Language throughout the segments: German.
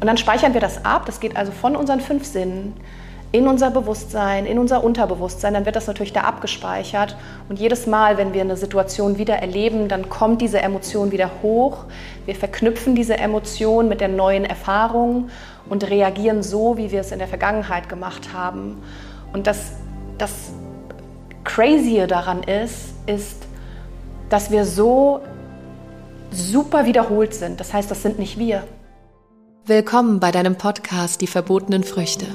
Und dann speichern wir das ab. Das geht also von unseren fünf Sinnen in unser Bewusstsein, in unser Unterbewusstsein, dann wird das natürlich da abgespeichert. Und jedes Mal, wenn wir eine Situation wieder erleben, dann kommt diese Emotion wieder hoch. Wir verknüpfen diese Emotion mit der neuen Erfahrung und reagieren so, wie wir es in der Vergangenheit gemacht haben. Und das, das Crazy daran ist, ist, dass wir so super wiederholt sind. Das heißt, das sind nicht wir. Willkommen bei deinem Podcast Die verbotenen Früchte.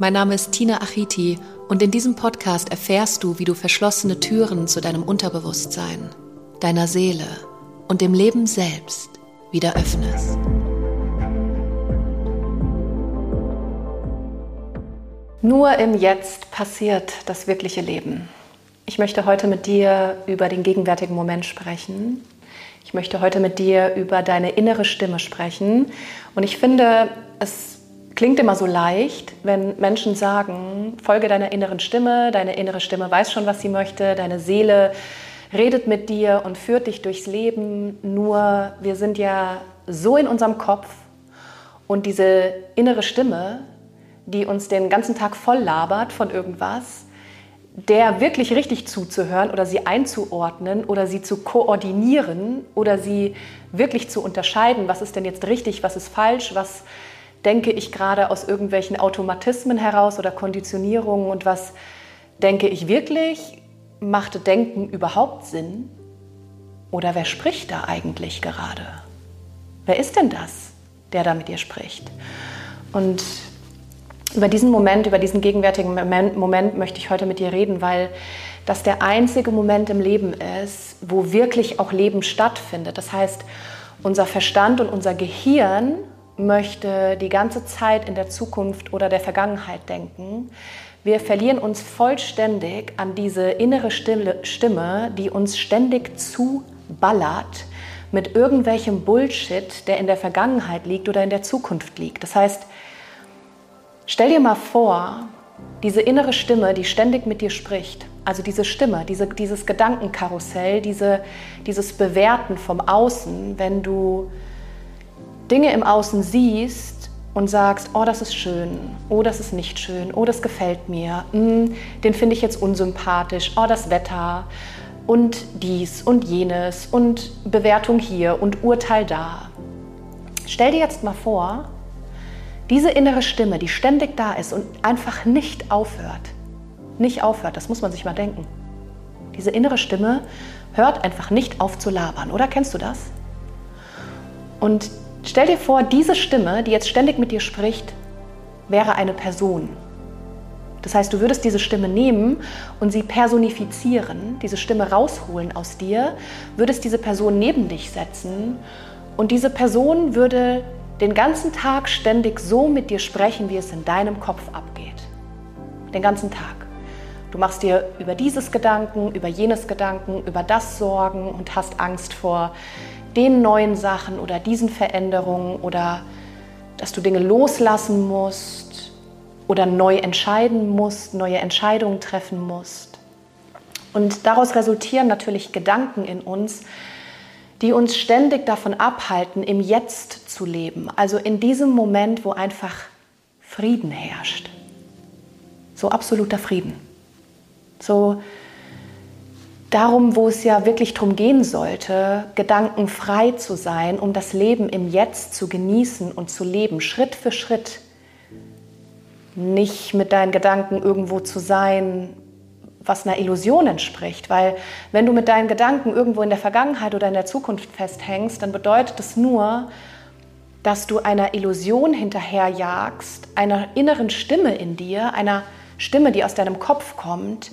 Mein Name ist Tina Achiti und in diesem Podcast erfährst du, wie du verschlossene Türen zu deinem Unterbewusstsein, deiner Seele und dem Leben selbst wieder öffnest. Nur im Jetzt passiert das wirkliche Leben. Ich möchte heute mit dir über den gegenwärtigen Moment sprechen. Ich möchte heute mit dir über deine innere Stimme sprechen. Und ich finde, es klingt immer so leicht, wenn Menschen sagen, folge deiner inneren Stimme, deine innere Stimme weiß schon, was sie möchte, deine Seele redet mit dir und führt dich durchs Leben. Nur wir sind ja so in unserem Kopf und diese innere Stimme, die uns den ganzen Tag voll labert von irgendwas, der wirklich richtig zuzuhören oder sie einzuordnen oder sie zu koordinieren oder sie wirklich zu unterscheiden, was ist denn jetzt richtig, was ist falsch, was denke ich gerade aus irgendwelchen Automatismen heraus oder Konditionierungen und was denke ich wirklich? Macht Denken überhaupt Sinn? Oder wer spricht da eigentlich gerade? Wer ist denn das, der da mit dir spricht? Und über diesen Moment, über diesen gegenwärtigen Moment, möchte ich heute mit dir reden, weil das der einzige Moment im Leben ist, wo wirklich auch Leben stattfindet. Das heißt, unser Verstand und unser Gehirn möchte die ganze Zeit in der Zukunft oder der Vergangenheit denken. Wir verlieren uns vollständig an diese innere Stimme, die uns ständig zuballert mit irgendwelchem Bullshit, der in der Vergangenheit liegt oder in der Zukunft liegt. Das heißt, stell dir mal vor, diese innere Stimme, die ständig mit dir spricht, also diese Stimme, diese, dieses Gedankenkarussell, diese, dieses Bewerten vom Außen, wenn du Dinge im Außen siehst und sagst, oh, das ist schön, oh, das ist nicht schön, oh, das gefällt mir, mm, den finde ich jetzt unsympathisch, oh, das Wetter und dies und jenes und Bewertung hier und Urteil da. Stell dir jetzt mal vor, diese innere Stimme, die ständig da ist und einfach nicht aufhört, nicht aufhört, das muss man sich mal denken. Diese innere Stimme hört einfach nicht auf zu labern, oder kennst du das? Und Stell dir vor, diese Stimme, die jetzt ständig mit dir spricht, wäre eine Person. Das heißt, du würdest diese Stimme nehmen und sie personifizieren, diese Stimme rausholen aus dir, würdest diese Person neben dich setzen und diese Person würde den ganzen Tag ständig so mit dir sprechen, wie es in deinem Kopf abgeht. Den ganzen Tag. Du machst dir über dieses Gedanken, über jenes Gedanken, über das Sorgen und hast Angst vor den neuen Sachen oder diesen Veränderungen oder dass du Dinge loslassen musst oder neu entscheiden musst, neue Entscheidungen treffen musst. Und daraus resultieren natürlich Gedanken in uns, die uns ständig davon abhalten, im Jetzt zu leben. Also in diesem Moment, wo einfach Frieden herrscht. So absoluter Frieden. So darum, wo es ja wirklich darum gehen sollte, gedankenfrei zu sein, um das Leben im Jetzt zu genießen und zu leben, Schritt für Schritt. Nicht mit deinen Gedanken irgendwo zu sein, was einer Illusion entspricht. Weil wenn du mit deinen Gedanken irgendwo in der Vergangenheit oder in der Zukunft festhängst, dann bedeutet es nur, dass du einer Illusion hinterherjagst, einer inneren Stimme in dir, einer Stimme, die aus deinem Kopf kommt,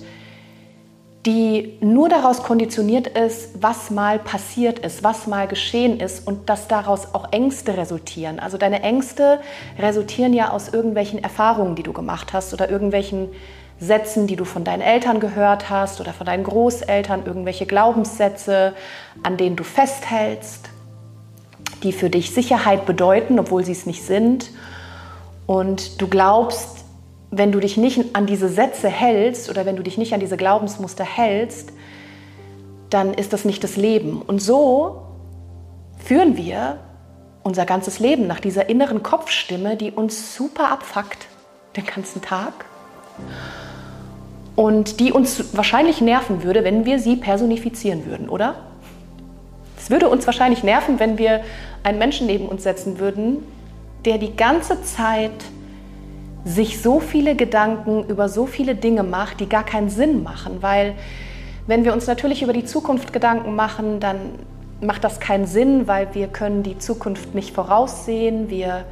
die nur daraus konditioniert ist, was mal passiert ist, was mal geschehen ist und dass daraus auch Ängste resultieren. Also deine Ängste resultieren ja aus irgendwelchen Erfahrungen, die du gemacht hast oder irgendwelchen Sätzen, die du von deinen Eltern gehört hast oder von deinen Großeltern, irgendwelche Glaubenssätze, an denen du festhältst, die für dich Sicherheit bedeuten, obwohl sie es nicht sind. Und du glaubst, wenn du dich nicht an diese Sätze hältst oder wenn du dich nicht an diese Glaubensmuster hältst, dann ist das nicht das Leben. Und so führen wir unser ganzes Leben, nach dieser inneren Kopfstimme, die uns super abfuckt den ganzen Tag und die uns wahrscheinlich nerven würde, wenn wir sie personifizieren würden, oder? Es würde uns wahrscheinlich nerven, wenn wir einen Menschen neben uns setzen würden, der die ganze Zeit sich so viele Gedanken über so viele Dinge macht, die gar keinen Sinn machen, weil wenn wir uns natürlich über die Zukunft Gedanken machen, dann macht das keinen Sinn, weil wir können die Zukunft nicht voraussehen. Wir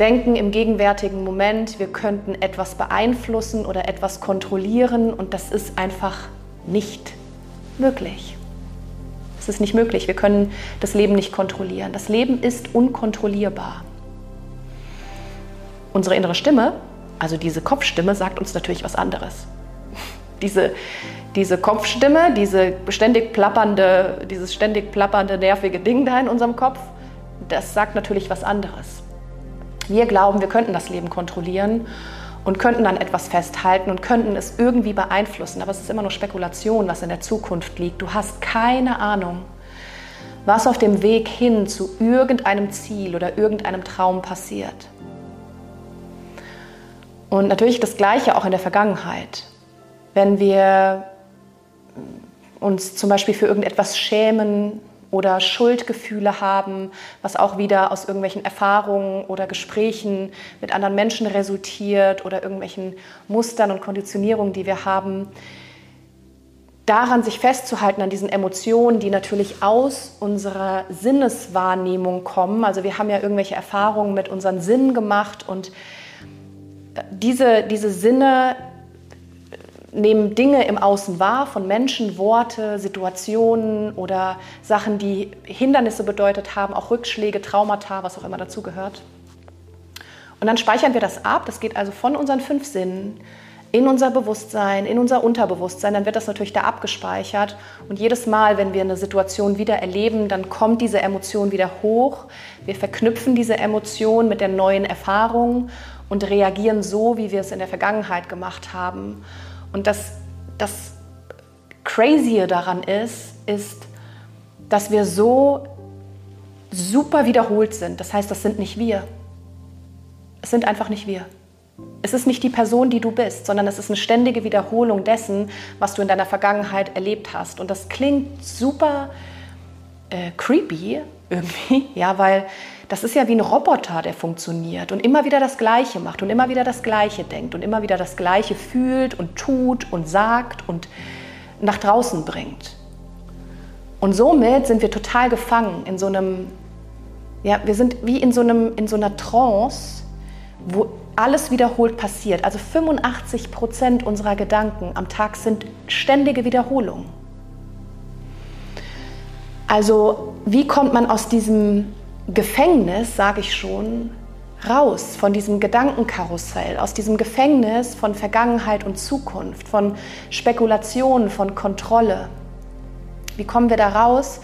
denken im gegenwärtigen Moment, wir könnten etwas beeinflussen oder etwas kontrollieren und das ist einfach nicht möglich. Es ist nicht möglich. Wir können das Leben nicht kontrollieren. Das Leben ist unkontrollierbar. Unsere innere Stimme, also diese Kopfstimme, sagt uns natürlich was anderes. Diese, diese Kopfstimme, diese ständig plappernde, dieses ständig plappernde, nervige Ding da in unserem Kopf, das sagt natürlich was anderes. Wir glauben, wir könnten das Leben kontrollieren und könnten dann etwas festhalten und könnten es irgendwie beeinflussen. Aber es ist immer nur Spekulation, was in der Zukunft liegt. Du hast keine Ahnung, was auf dem Weg hin zu irgendeinem Ziel oder irgendeinem Traum passiert. Und natürlich das Gleiche auch in der Vergangenheit. Wenn wir uns zum Beispiel für irgendetwas schämen oder Schuldgefühle haben, was auch wieder aus irgendwelchen Erfahrungen oder Gesprächen mit anderen Menschen resultiert oder irgendwelchen Mustern und Konditionierungen, die wir haben, daran sich festzuhalten, an diesen Emotionen, die natürlich aus unserer Sinneswahrnehmung kommen. Also wir haben ja irgendwelche Erfahrungen mit unseren Sinnen gemacht und diese, diese Sinne nehmen Dinge im Außen wahr, von Menschen, Worte, Situationen oder Sachen, die Hindernisse bedeutet haben, auch Rückschläge, Traumata, was auch immer dazu gehört. Und dann speichern wir das ab. Das geht also von unseren fünf Sinnen in unser Bewusstsein, in unser Unterbewusstsein. Dann wird das natürlich da abgespeichert. Und jedes Mal, wenn wir eine Situation wieder erleben, dann kommt diese Emotion wieder hoch. Wir verknüpfen diese Emotion mit der neuen Erfahrung und reagieren so, wie wir es in der Vergangenheit gemacht haben. Und das, das Crazy daran ist, ist, dass wir so super wiederholt sind. Das heißt, das sind nicht wir. Es sind einfach nicht wir. Es ist nicht die Person, die du bist, sondern es ist eine ständige Wiederholung dessen, was du in deiner Vergangenheit erlebt hast. Und das klingt super äh, creepy irgendwie, ja, weil das ist ja wie ein Roboter, der funktioniert und immer wieder das Gleiche macht und immer wieder das Gleiche denkt und immer wieder das Gleiche fühlt und tut und sagt und nach draußen bringt. Und somit sind wir total gefangen in so einem, ja, wir sind wie in so, einem, in so einer Trance, wo alles wiederholt passiert. Also 85 Prozent unserer Gedanken am Tag sind ständige Wiederholungen. Also wie kommt man aus diesem Gefängnis, sage ich schon, raus von diesem Gedankenkarussell, aus diesem Gefängnis von Vergangenheit und Zukunft, von Spekulation, von Kontrolle. Wie kommen wir da raus,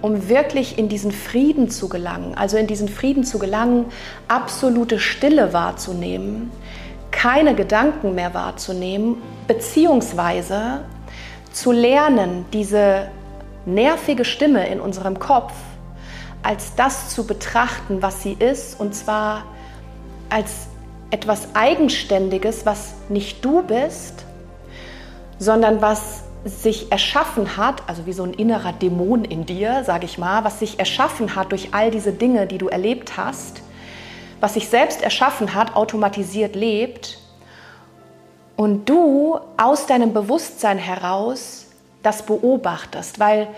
um wirklich in diesen Frieden zu gelangen, also in diesen Frieden zu gelangen, absolute Stille wahrzunehmen, keine Gedanken mehr wahrzunehmen, beziehungsweise zu lernen, diese nervige Stimme in unserem Kopf als das zu betrachten, was sie ist, und zwar als etwas Eigenständiges, was nicht du bist, sondern was sich erschaffen hat, also wie so ein innerer Dämon in dir, sage ich mal, was sich erschaffen hat durch all diese Dinge, die du erlebt hast, was sich selbst erschaffen hat, automatisiert lebt und du aus deinem Bewusstsein heraus das beobachtest, weil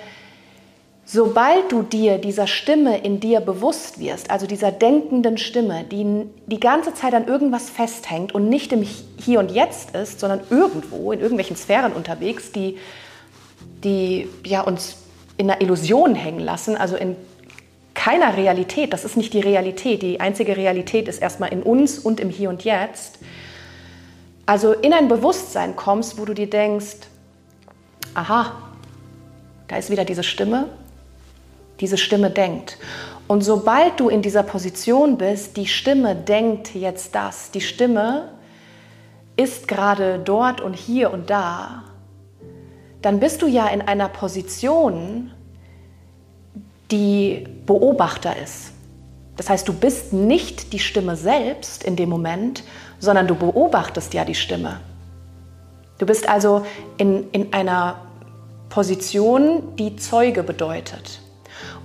Sobald du dir dieser Stimme in dir bewusst wirst, also dieser denkenden Stimme, die die ganze Zeit an irgendwas festhängt und nicht im Hier und Jetzt ist, sondern irgendwo in irgendwelchen Sphären unterwegs, die, die ja, uns in einer Illusion hängen lassen, also in keiner Realität, das ist nicht die Realität, die einzige Realität ist erstmal in uns und im Hier und Jetzt. Also in ein Bewusstsein kommst, wo du dir denkst, aha, da ist wieder diese Stimme, diese Stimme denkt. Und sobald du in dieser Position bist, die Stimme denkt jetzt das, die Stimme ist gerade dort und hier und da, dann bist du ja in einer Position, die Beobachter ist. Das heißt, du bist nicht die Stimme selbst in dem Moment, sondern du beobachtest ja die Stimme. Du bist also in, in einer Position, die Zeuge bedeutet.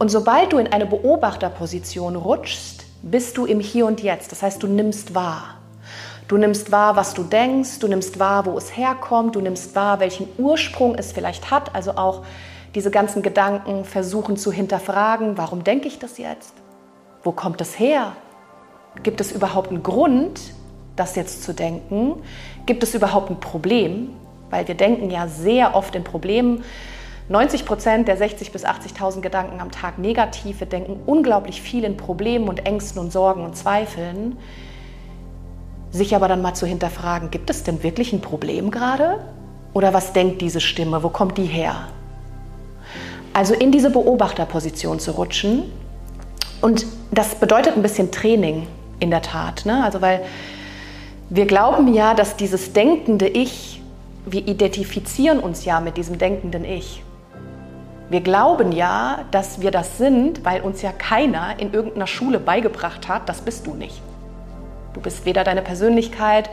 Und sobald du in eine Beobachterposition rutschst, bist du im Hier und Jetzt. Das heißt, du nimmst wahr. Du nimmst wahr, was du denkst, du nimmst wahr, wo es herkommt, du nimmst wahr, welchen Ursprung es vielleicht hat. Also auch diese ganzen Gedanken versuchen zu hinterfragen, warum denke ich das jetzt? Wo kommt das her? Gibt es überhaupt einen Grund, das jetzt zu denken? Gibt es überhaupt ein Problem? Weil wir denken ja sehr oft in Problemen. 90 Prozent der 60.000 bis 80.000 Gedanken am Tag negativ. Wir denken unglaublich viel in Problemen und Ängsten und Sorgen und Zweifeln sich aber dann mal zu hinterfragen, gibt es denn wirklich ein Problem gerade? Oder was denkt diese Stimme? Wo kommt die her? Also in diese Beobachterposition zu rutschen. Und das bedeutet ein bisschen Training in der Tat. Ne? Also weil wir glauben ja, dass dieses denkende Ich, wir identifizieren uns ja mit diesem denkenden Ich. Wir glauben ja, dass wir das sind, weil uns ja keiner in irgendeiner Schule beigebracht hat, das bist du nicht. Du bist weder deine Persönlichkeit,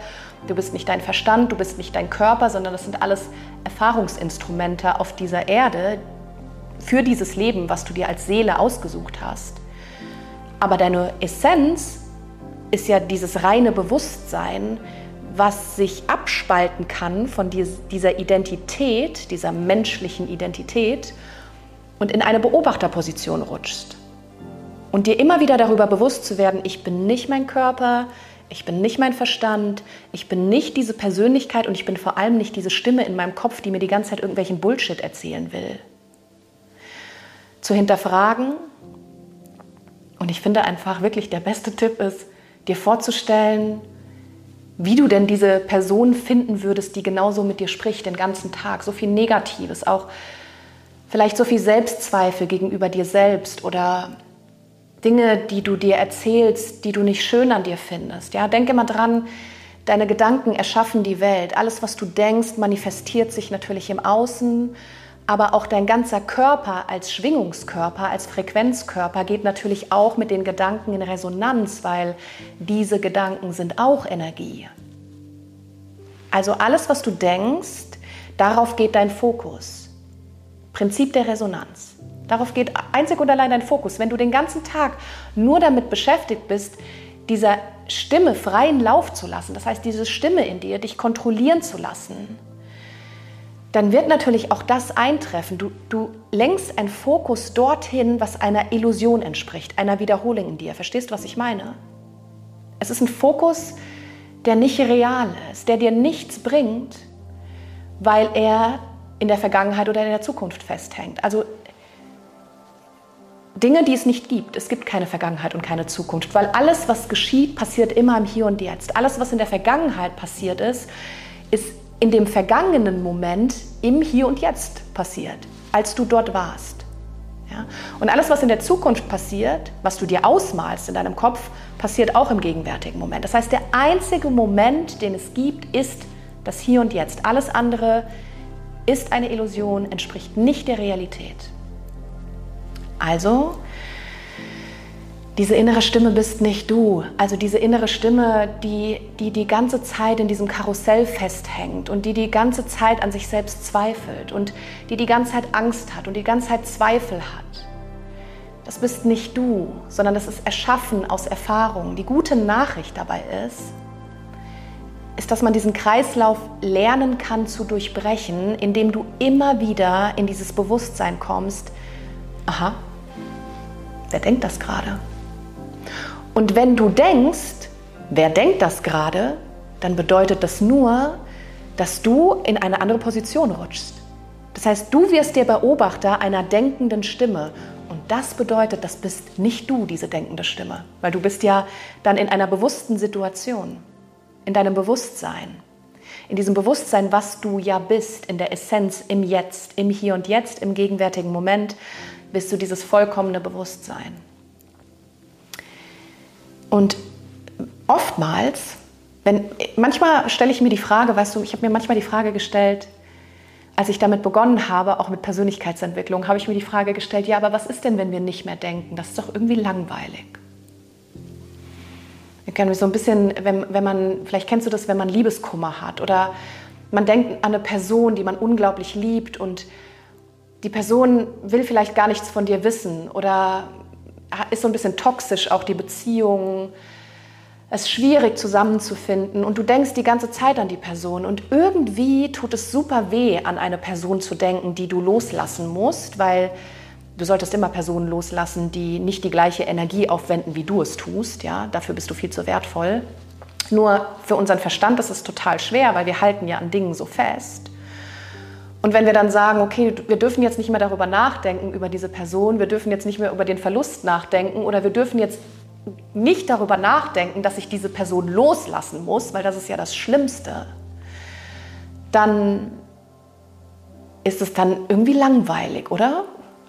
du bist nicht dein Verstand, du bist nicht dein Körper, sondern das sind alles Erfahrungsinstrumente auf dieser Erde für dieses Leben, was du dir als Seele ausgesucht hast. Aber deine Essenz ist ja dieses reine Bewusstsein, was sich abspalten kann von dieser Identität, dieser menschlichen Identität und in eine Beobachterposition rutscht. Und dir immer wieder darüber bewusst zu werden, ich bin nicht mein Körper, ich bin nicht mein Verstand, ich bin nicht diese Persönlichkeit und ich bin vor allem nicht diese Stimme in meinem Kopf, die mir die ganze Zeit irgendwelchen Bullshit erzählen will. Zu hinterfragen. Und ich finde einfach wirklich, der beste Tipp ist, dir vorzustellen, wie du denn diese Person finden würdest, die genauso mit dir spricht den ganzen Tag. So viel Negatives, auch vielleicht so viel Selbstzweifel gegenüber dir selbst oder Dinge, die du dir erzählst, die du nicht schön an dir findest. Ja, denke mal dran, deine Gedanken erschaffen die Welt. Alles, was du denkst, manifestiert sich natürlich im Außen, aber auch dein ganzer Körper als Schwingungskörper, als Frequenzkörper geht natürlich auch mit den Gedanken in Resonanz, weil diese Gedanken sind auch Energie. Also alles, was du denkst, darauf geht dein Fokus. Prinzip der Resonanz. Darauf geht einzig und allein dein Fokus. Wenn du den ganzen Tag nur damit beschäftigt bist, dieser Stimme freien Lauf zu lassen, das heißt diese Stimme in dir, dich kontrollieren zu lassen, dann wird natürlich auch das eintreffen. Du, du lenkst einen Fokus dorthin, was einer Illusion entspricht, einer Wiederholung in dir. Verstehst du, was ich meine? Es ist ein Fokus, der nicht real ist, der dir nichts bringt, weil er in der Vergangenheit oder in der Zukunft festhängt. Also Dinge, die es nicht gibt. Es gibt keine Vergangenheit und keine Zukunft, weil alles, was geschieht, passiert immer im Hier und Jetzt. Alles, was in der Vergangenheit passiert ist, ist in dem vergangenen Moment im Hier und Jetzt passiert, als du dort warst. Ja? Und alles, was in der Zukunft passiert, was du dir ausmalst in deinem Kopf, passiert auch im gegenwärtigen Moment. Das heißt, der einzige Moment, den es gibt, ist das Hier und Jetzt. Alles andere ist eine Illusion, entspricht nicht der Realität. Also, diese innere Stimme bist nicht du. Also diese innere Stimme, die, die die ganze Zeit in diesem Karussell festhängt und die die ganze Zeit an sich selbst zweifelt und die die ganze Zeit Angst hat und die ganze Zeit Zweifel hat. Das bist nicht du, sondern das ist erschaffen aus Erfahrung. Die gute Nachricht dabei ist, ist, dass man diesen Kreislauf lernen kann zu durchbrechen, indem du immer wieder in dieses Bewusstsein kommst, aha, Wer denkt das gerade? Und wenn du denkst, wer denkt das gerade, dann bedeutet das nur, dass du in eine andere Position rutschst. Das heißt, du wirst der Beobachter einer denkenden Stimme. Und das bedeutet, das bist nicht du, diese denkende Stimme, weil du bist ja dann in einer bewussten Situation, in deinem Bewusstsein. In diesem Bewusstsein, was du ja bist, in der Essenz, im Jetzt, im Hier und Jetzt, im gegenwärtigen Moment, bist du dieses vollkommene Bewusstsein. Und oftmals, wenn, manchmal stelle ich mir die Frage, weißt du, ich habe mir manchmal die Frage gestellt, als ich damit begonnen habe, auch mit Persönlichkeitsentwicklung, habe ich mir die Frage gestellt, ja, aber was ist denn, wenn wir nicht mehr denken? Das ist doch irgendwie langweilig. Kennen so ein bisschen, wenn, wenn man, vielleicht kennst du das, wenn man Liebeskummer hat oder man denkt an eine Person, die man unglaublich liebt und die Person will vielleicht gar nichts von dir wissen oder ist so ein bisschen toxisch, auch die Beziehung. Es ist schwierig zusammenzufinden und du denkst die ganze Zeit an die Person und irgendwie tut es super weh, an eine Person zu denken, die du loslassen musst, weil du solltest immer Personen loslassen, die nicht die gleiche Energie aufwenden, wie du es tust. Ja, dafür bist du viel zu wertvoll. Nur für unseren Verstand ist es total schwer, weil wir halten ja an Dingen so fest. Und wenn wir dann sagen, okay, wir dürfen jetzt nicht mehr darüber nachdenken, über diese Person, wir dürfen jetzt nicht mehr über den Verlust nachdenken oder wir dürfen jetzt nicht darüber nachdenken, dass ich diese Person loslassen muss, weil das ist ja das Schlimmste, dann ist es dann irgendwie langweilig, oder?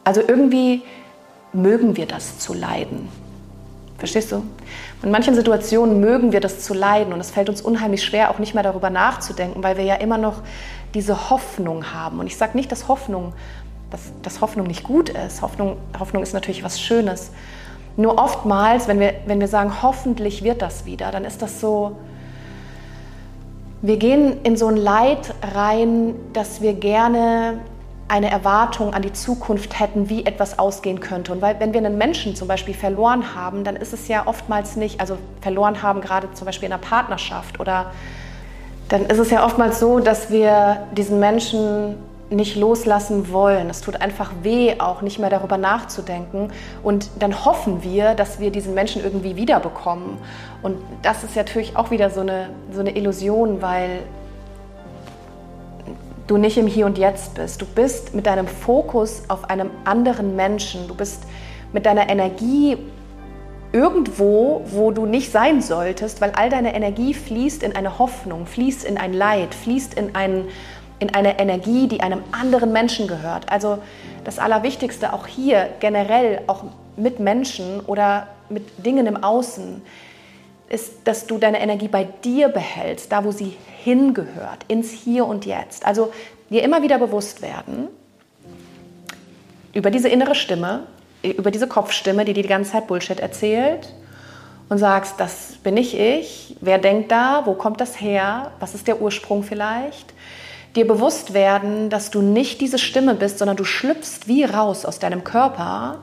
Also irgendwie mögen wir das zu leiden. Verstehst du? In manchen Situationen mögen wir das zu leiden und es fällt uns unheimlich schwer, auch nicht mehr darüber nachzudenken, weil wir ja immer noch diese Hoffnung haben. Und ich sage nicht, dass Hoffnung, dass, dass Hoffnung nicht gut ist. Hoffnung, Hoffnung ist natürlich was Schönes. Nur oftmals, wenn wir, wenn wir sagen, hoffentlich wird das wieder, dann ist das so, wir gehen in so ein Leid rein, dass wir gerne eine Erwartung an die Zukunft hätten, wie etwas ausgehen könnte. Und weil, wenn wir einen Menschen zum Beispiel verloren haben, dann ist es ja oftmals nicht, also verloren haben, gerade zum Beispiel in einer Partnerschaft oder dann ist es ja oftmals so, dass wir diesen Menschen nicht loslassen wollen. Es tut einfach weh, auch nicht mehr darüber nachzudenken. Und dann hoffen wir, dass wir diesen Menschen irgendwie wiederbekommen. Und das ist natürlich auch wieder so eine, so eine Illusion, weil du nicht im Hier und Jetzt bist. Du bist mit deinem Fokus auf einem anderen Menschen. Du bist mit deiner Energie irgendwo, wo du nicht sein solltest, weil all deine Energie fließt in eine Hoffnung, fließt in ein Leid, fließt in, ein, in eine Energie, die einem anderen Menschen gehört. Also das Allerwichtigste auch hier generell, auch mit Menschen oder mit Dingen im Außen, ist, dass du deine Energie bei dir behältst, da wo sie hingehört, ins Hier und Jetzt. Also dir immer wieder bewusst werden über diese innere Stimme, über diese Kopfstimme, die dir die ganze Zeit Bullshit erzählt und sagst, das bin nicht ich, wer denkt da, wo kommt das her, was ist der Ursprung vielleicht, dir bewusst werden, dass du nicht diese Stimme bist, sondern du schlüpfst wie raus aus deinem Körper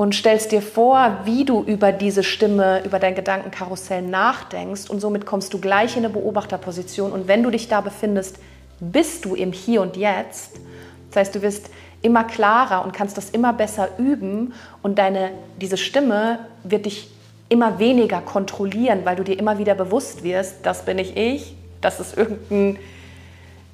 und stellst dir vor, wie du über diese Stimme, über dein Gedankenkarussell nachdenkst und somit kommst du gleich in eine Beobachterposition und wenn du dich da befindest, bist du im Hier und Jetzt. Das heißt, du wirst immer klarer und kannst das immer besser üben und deine, diese Stimme wird dich immer weniger kontrollieren, weil du dir immer wieder bewusst wirst, das bin ich ich, das ist irgendein,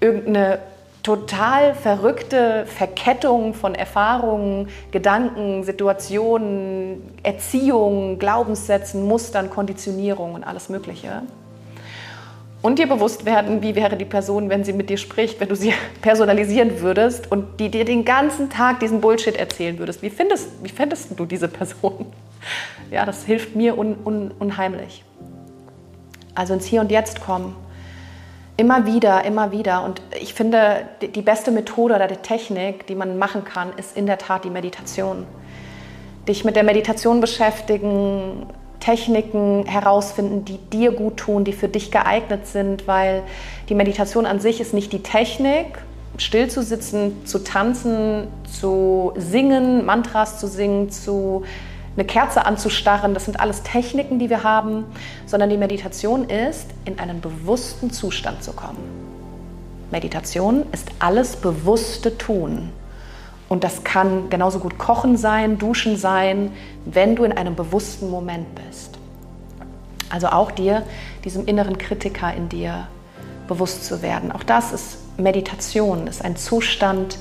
irgendeine total verrückte Verkettung von Erfahrungen, Gedanken, Situationen, Erziehung, Glaubenssätzen, Mustern, Konditionierungen und alles Mögliche und dir bewusst werden, wie wäre die Person, wenn sie mit dir spricht, wenn du sie personalisieren würdest und die dir den ganzen Tag diesen Bullshit erzählen würdest. Wie findest, wie findest du diese Person? Ja, das hilft mir un, un, unheimlich. Also ins Hier und Jetzt kommen. Immer wieder, immer wieder. Und ich finde, die beste Methode oder die Technik, die man machen kann, ist in der Tat die Meditation. Dich mit der Meditation beschäftigen, Techniken herausfinden, die dir gut tun, die für dich geeignet sind, weil die Meditation an sich ist nicht die Technik, still zu sitzen, zu tanzen, zu singen, Mantras zu singen, zu eine Kerze anzustarren, das sind alles Techniken, die wir haben, sondern die Meditation ist, in einen bewussten Zustand zu kommen. Meditation ist alles bewusste Tun. Und das kann genauso gut Kochen sein, Duschen sein, wenn du in einem bewussten Moment bist. Also auch dir, diesem inneren Kritiker in dir, bewusst zu werden. Auch das ist Meditation, ist ein Zustand,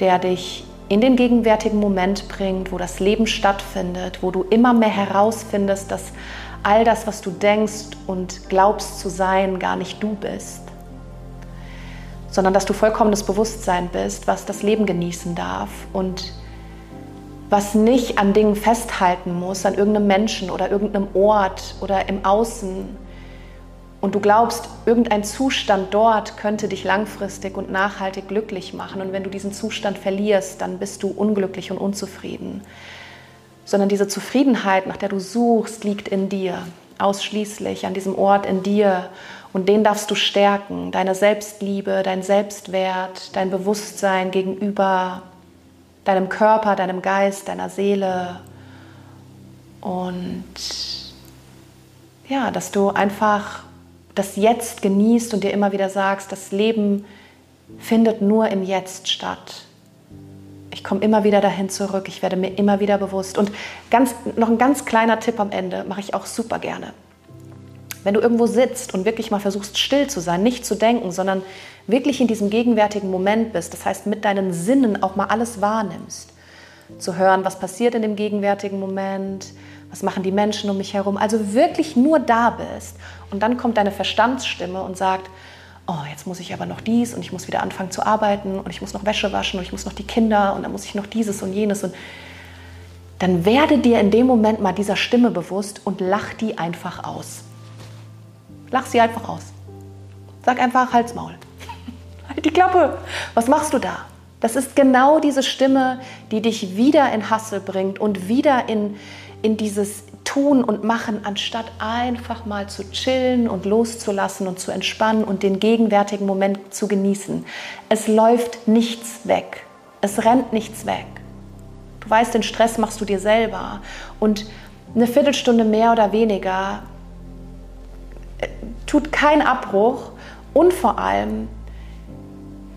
der dich in den gegenwärtigen Moment bringt, wo das Leben stattfindet, wo du immer mehr herausfindest, dass all das, was du denkst und glaubst zu sein, gar nicht du bist. Sondern dass du vollkommenes Bewusstsein bist, was das Leben genießen darf und was nicht an Dingen festhalten muss, an irgendeinem Menschen oder irgendeinem Ort oder im Außen, und du glaubst, irgendein Zustand dort könnte dich langfristig und nachhaltig glücklich machen. Und wenn du diesen Zustand verlierst, dann bist du unglücklich und unzufrieden. Sondern diese Zufriedenheit, nach der du suchst, liegt in dir, ausschließlich an diesem Ort in dir. Und den darfst du stärken, deine Selbstliebe, dein Selbstwert, dein Bewusstsein gegenüber deinem Körper, deinem Geist, deiner Seele. Und ja, dass du einfach das Jetzt genießt und dir immer wieder sagst, das Leben findet nur im Jetzt statt. Ich komme immer wieder dahin zurück, ich werde mir immer wieder bewusst. Und ganz, noch ein ganz kleiner Tipp am Ende, mache ich auch super gerne. Wenn du irgendwo sitzt und wirklich mal versuchst, still zu sein, nicht zu denken, sondern wirklich in diesem gegenwärtigen Moment bist, das heißt mit deinen Sinnen auch mal alles wahrnimmst, zu hören, was passiert in dem gegenwärtigen Moment, was machen die Menschen um mich herum, also wirklich nur da bist und dann kommt deine Verstandsstimme und sagt, oh, jetzt muss ich aber noch dies und ich muss wieder anfangen zu arbeiten und ich muss noch Wäsche waschen und ich muss noch die Kinder und dann muss ich noch dieses und jenes und dann werde dir in dem Moment mal dieser Stimme bewusst und lach die einfach aus. Lach sie einfach aus. Sag einfach Halsmaul. halt die Klappe. Was machst du da? Das ist genau diese Stimme, die dich wieder in Hassel bringt und wieder in, in dieses Tun und Machen, anstatt einfach mal zu chillen und loszulassen und zu entspannen und den gegenwärtigen Moment zu genießen. Es läuft nichts weg. Es rennt nichts weg. Du weißt, den Stress machst du dir selber. Und eine Viertelstunde mehr oder weniger äh, tut keinen Abbruch und vor allem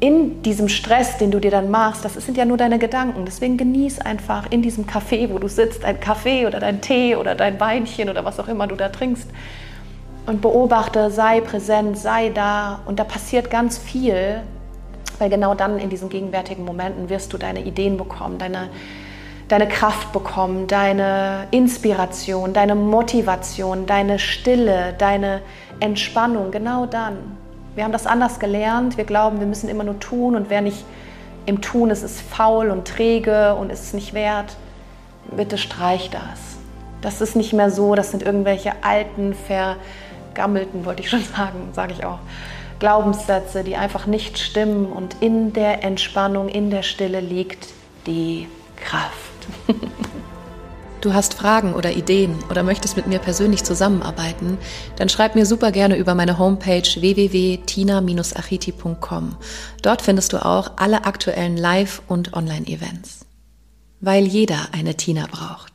in diesem Stress, den du dir dann machst, das sind ja nur deine Gedanken. Deswegen genieß einfach in diesem Café, wo du sitzt, ein Kaffee oder dein Tee oder dein Weinchen oder was auch immer du da trinkst. Und beobachte, sei präsent, sei da. Und da passiert ganz viel, weil genau dann in diesen gegenwärtigen Momenten wirst du deine Ideen bekommen, deine, deine Kraft bekommen, deine Inspiration, deine Motivation, deine Stille, deine Entspannung. Genau dann wir haben das anders gelernt. Wir glauben, wir müssen immer nur tun und wer nicht im Tun ist, ist faul und träge und ist es nicht wert. Bitte streich das. Das ist nicht mehr so, das sind irgendwelche alten, vergammelten, wollte ich schon sagen, sage ich auch, Glaubenssätze, die einfach nicht stimmen und in der Entspannung, in der Stille liegt die Kraft. Du hast Fragen oder Ideen oder möchtest mit mir persönlich zusammenarbeiten, dann schreib mir super gerne über meine Homepage www.tina-achiti.com. Dort findest du auch alle aktuellen Live- und Online-Events. Weil jeder eine Tina braucht.